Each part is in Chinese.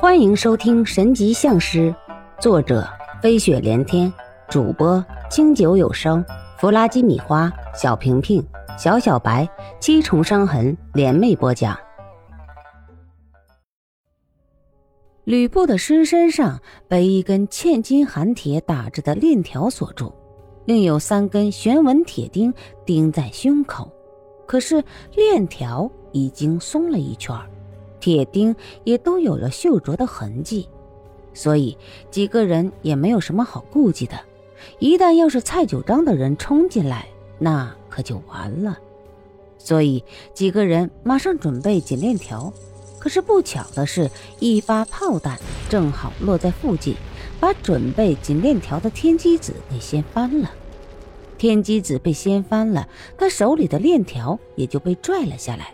欢迎收听《神级相师》，作者飞雪连天，主播清酒有声，弗拉基米花，小平平，小小白，七重伤痕联袂播讲。吕布的尸身上被一根嵌金寒铁打着的链条锁住，另有三根玄纹铁钉钉在胸口，可是链条已经松了一圈儿。铁钉也都有了锈着的痕迹，所以几个人也没有什么好顾忌的。一旦要是蔡九章的人冲进来，那可就完了。所以几个人马上准备紧链条。可是不巧的是，一发炮弹正好落在附近，把准备紧链条的天机子给掀翻了。天机子被掀翻了，他手里的链条也就被拽了下来。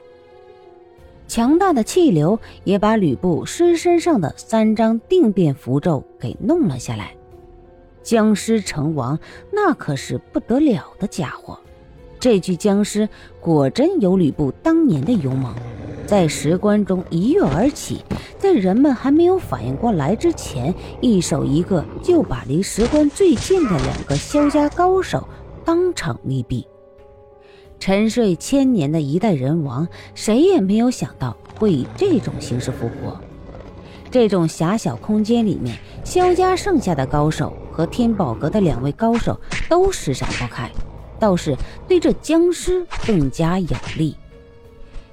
强大的气流也把吕布尸身上的三张定变符咒给弄了下来。僵尸成王，那可是不得了的家伙。这具僵尸果真有吕布当年的勇猛，在石棺中一跃而起，在人们还没有反应过来之前，一手一个就把离石棺最近的两个萧家高手当场击毙。沉睡千年的一代人王，谁也没有想到会以这种形式复活。这种狭小空间里面，萧家剩下的高手和天宝阁的两位高手都施展不开，倒是对这僵尸更加有利。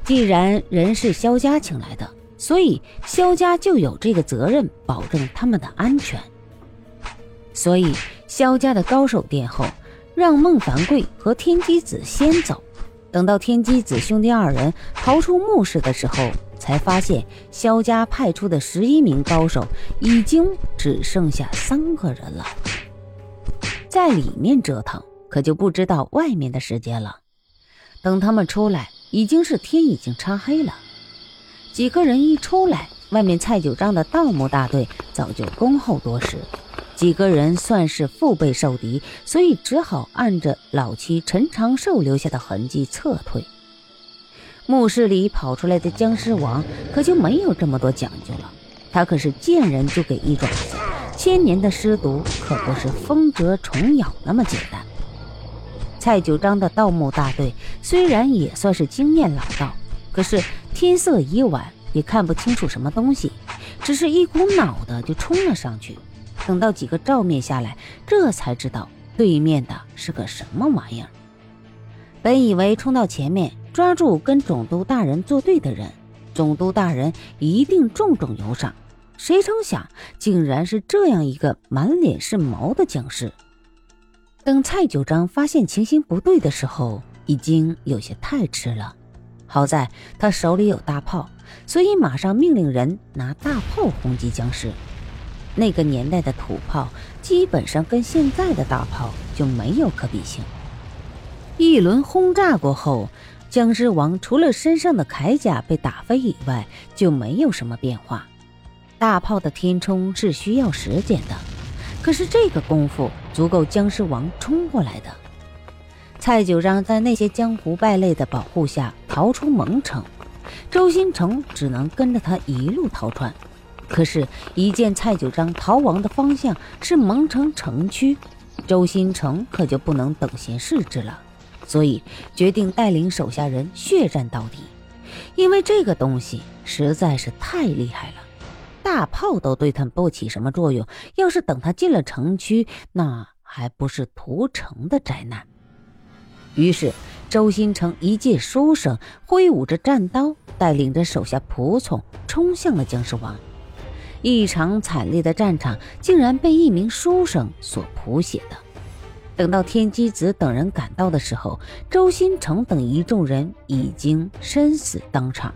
既然人是萧家请来的，所以萧家就有这个责任保证他们的安全。所以萧家的高手殿后。让孟凡贵和天机子先走，等到天机子兄弟二人逃出墓室的时候，才发现萧家派出的十一名高手已经只剩下三个人了。在里面折腾，可就不知道外面的时间了。等他们出来，已经是天已经擦黑了。几个人一出来，外面蔡九章的盗墓大队早就恭候多时。几个人算是腹背受敌，所以只好按着老七陈长寿留下的痕迹撤退。墓室里跑出来的僵尸王可就没有这么多讲究了，他可是见人就给一爪子，千年的尸毒可不是风蛰虫咬那么简单。蔡九章的盗墓大队虽然也算是经验老道，可是天色已晚，也看不清楚什么东西，只是一股脑的就冲了上去。等到几个照面下来，这才知道对面的是个什么玩意儿。本以为冲到前面抓住跟总督大人作对的人，总督大人一定重重有赏，谁成想竟然是这样一个满脸是毛的僵尸。等蔡九章发现情形不对的时候，已经有些太迟了。好在他手里有大炮，所以马上命令人拿大炮轰击僵尸。那个年代的土炮基本上跟现在的大炮就没有可比性。一轮轰炸过后，僵尸王除了身上的铠甲被打飞以外，就没有什么变化。大炮的填充是需要时间的，可是这个功夫足够僵尸王冲过来的。蔡九章在那些江湖败类的保护下逃出蒙城，周新成只能跟着他一路逃窜。可是，一见蔡九章逃亡的方向是蒙城城区，周新成可就不能等闲视之了，所以决定带领手下人血战到底。因为这个东西实在是太厉害了，大炮都对他不起什么作用，要是等他进了城区，那还不是屠城的灾难。于是，周新成一介书生，挥舞着战刀，带领着手下仆从冲向了僵尸王。一场惨烈的战场竟然被一名书生所谱写的。等到天机子等人赶到的时候，周新成等一众人已经身死当场。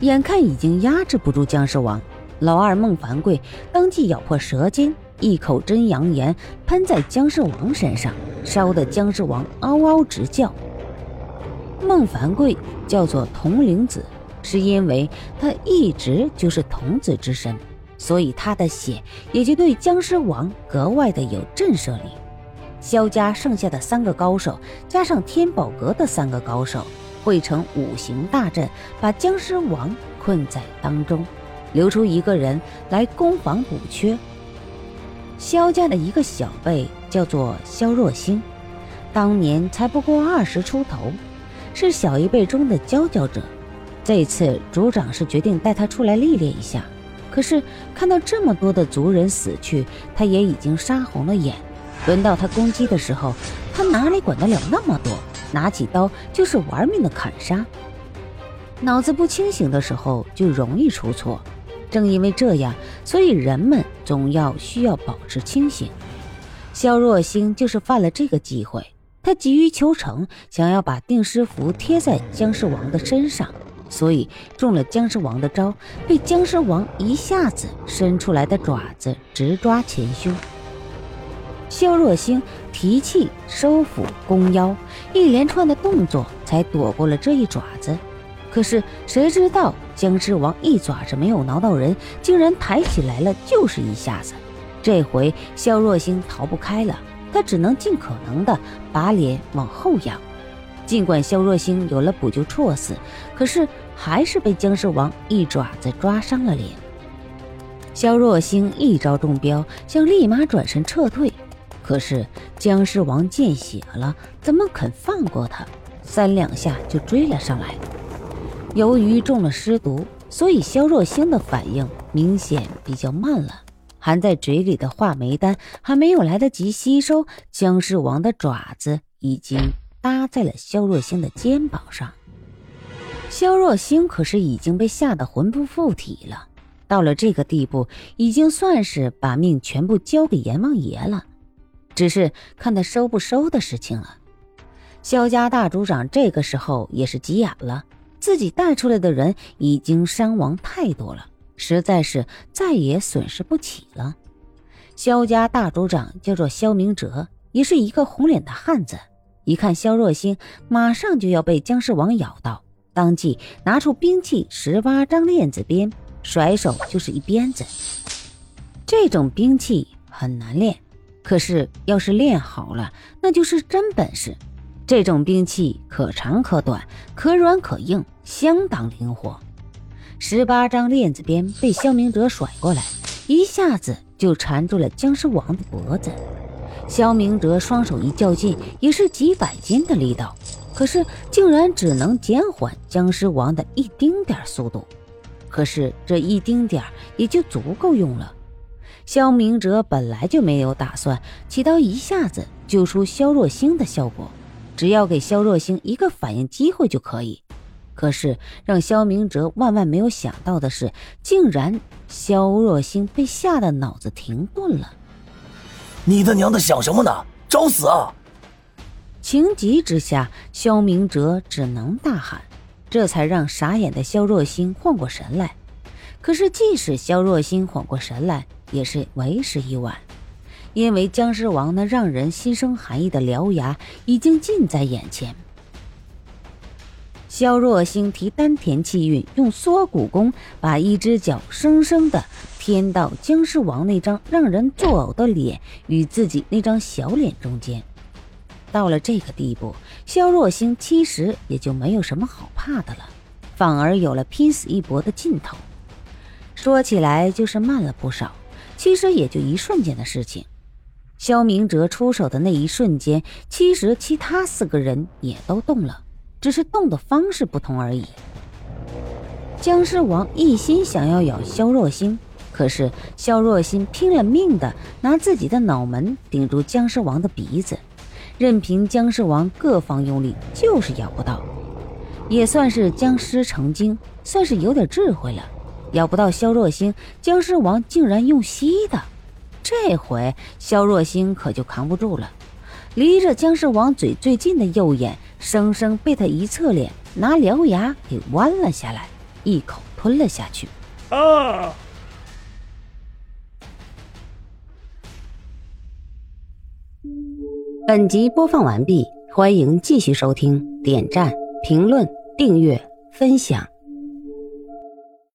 眼看已经压制不住僵尸王，老二孟凡贵当即咬破舌尖，一口真阳炎喷在僵尸王身上，烧得僵尸王嗷嗷直叫。孟凡贵叫做铜铃子。是因为他一直就是童子之身，所以他的血也就对僵尸王格外的有震慑力。萧家剩下的三个高手，加上天宝阁的三个高手，汇成五行大阵，把僵尸王困在当中。留出一个人来攻防补缺。萧家的一个小辈叫做萧若星，当年才不过二十出头，是小一辈中的佼佼者。这次族长是决定带他出来历练一下，可是看到这么多的族人死去，他也已经杀红了眼。轮到他攻击的时候，他哪里管得了那么多？拿起刀就是玩命的砍杀。脑子不清醒的时候就容易出错，正因为这样，所以人们总要需要保持清醒。肖若星就是犯了这个忌讳，他急于求成，想要把定尸符贴在僵尸王的身上。所以中了僵尸王的招，被僵尸王一下子伸出来的爪子直抓前胸。萧若星提气、收腹、弓腰，一连串的动作才躲过了这一爪子。可是谁知道僵尸王一爪子没有挠到人，竟然抬起来了，就是一下子。这回萧若星逃不开了，他只能尽可能的把脸往后仰。尽管肖若星有了补救措施，可是还是被僵尸王一爪子抓伤了脸。肖若星一招中标，想立马转身撤退，可是僵尸王见血了，怎么肯放过他？三两下就追了上来。由于中了尸毒，所以肖若星的反应明显比较慢了，含在嘴里的话梅丹还没有来得及吸收，僵尸王的爪子已经。搭在了肖若星的肩膀上，肖若星可是已经被吓得魂不附体了。到了这个地步，已经算是把命全部交给阎王爷了，只是看他收不收的事情了。萧家大族长这个时候也是急眼了，自己带出来的人已经伤亡太多了，实在是再也损失不起了。萧家大族长叫做萧明哲，也是一个红脸的汉子。一看萧若星马上就要被僵尸王咬到，当即拿出兵器十八张链子鞭，甩手就是一鞭子。这种兵器很难练，可是要是练好了，那就是真本事。这种兵器可长可短，可软可硬，相当灵活。十八张链子鞭被萧明哲甩过来，一下子就缠住了僵尸王的脖子。萧明哲双手一较劲，也是几百斤的力道，可是竟然只能减缓僵尸王的一丁点速度。可是这一丁点也就足够用了。萧明哲本来就没有打算起到一下子救出萧若星的效果，只要给萧若星一个反应机会就可以。可是让萧明哲万万没有想到的是，竟然萧若星被吓得脑子停顿了。你他娘的想什么呢？找死啊！情急之下，萧明哲只能大喊，这才让傻眼的萧若星缓过神来。可是，即使萧若星缓过神来，也是为时已晚，因为僵尸王那让人心生寒意的獠牙已经近在眼前。萧若星提丹田气运，用缩骨功把一只脚生生的添到僵尸王那张让人作呕的脸与自己那张小脸中间。到了这个地步，肖若星其实也就没有什么好怕的了，反而有了拼死一搏的劲头。说起来就是慢了不少，其实也就一瞬间的事情。肖明哲出手的那一瞬间，其实其他四个人也都动了。只是动的方式不同而已。僵尸王一心想要咬肖若星，可是肖若星拼了命的拿自己的脑门顶住僵尸王的鼻子，任凭僵尸王各方用力，就是咬不到。也算是僵尸成精，算是有点智慧了。咬不到肖若星，僵尸王竟然用吸的，这回肖若星可就扛不住了。离着僵尸王嘴最近的右眼，生生被他一侧脸拿獠牙给弯了下来，一口吞了下去。啊！本集播放完毕，欢迎继续收听，点赞、评论、订阅、分享。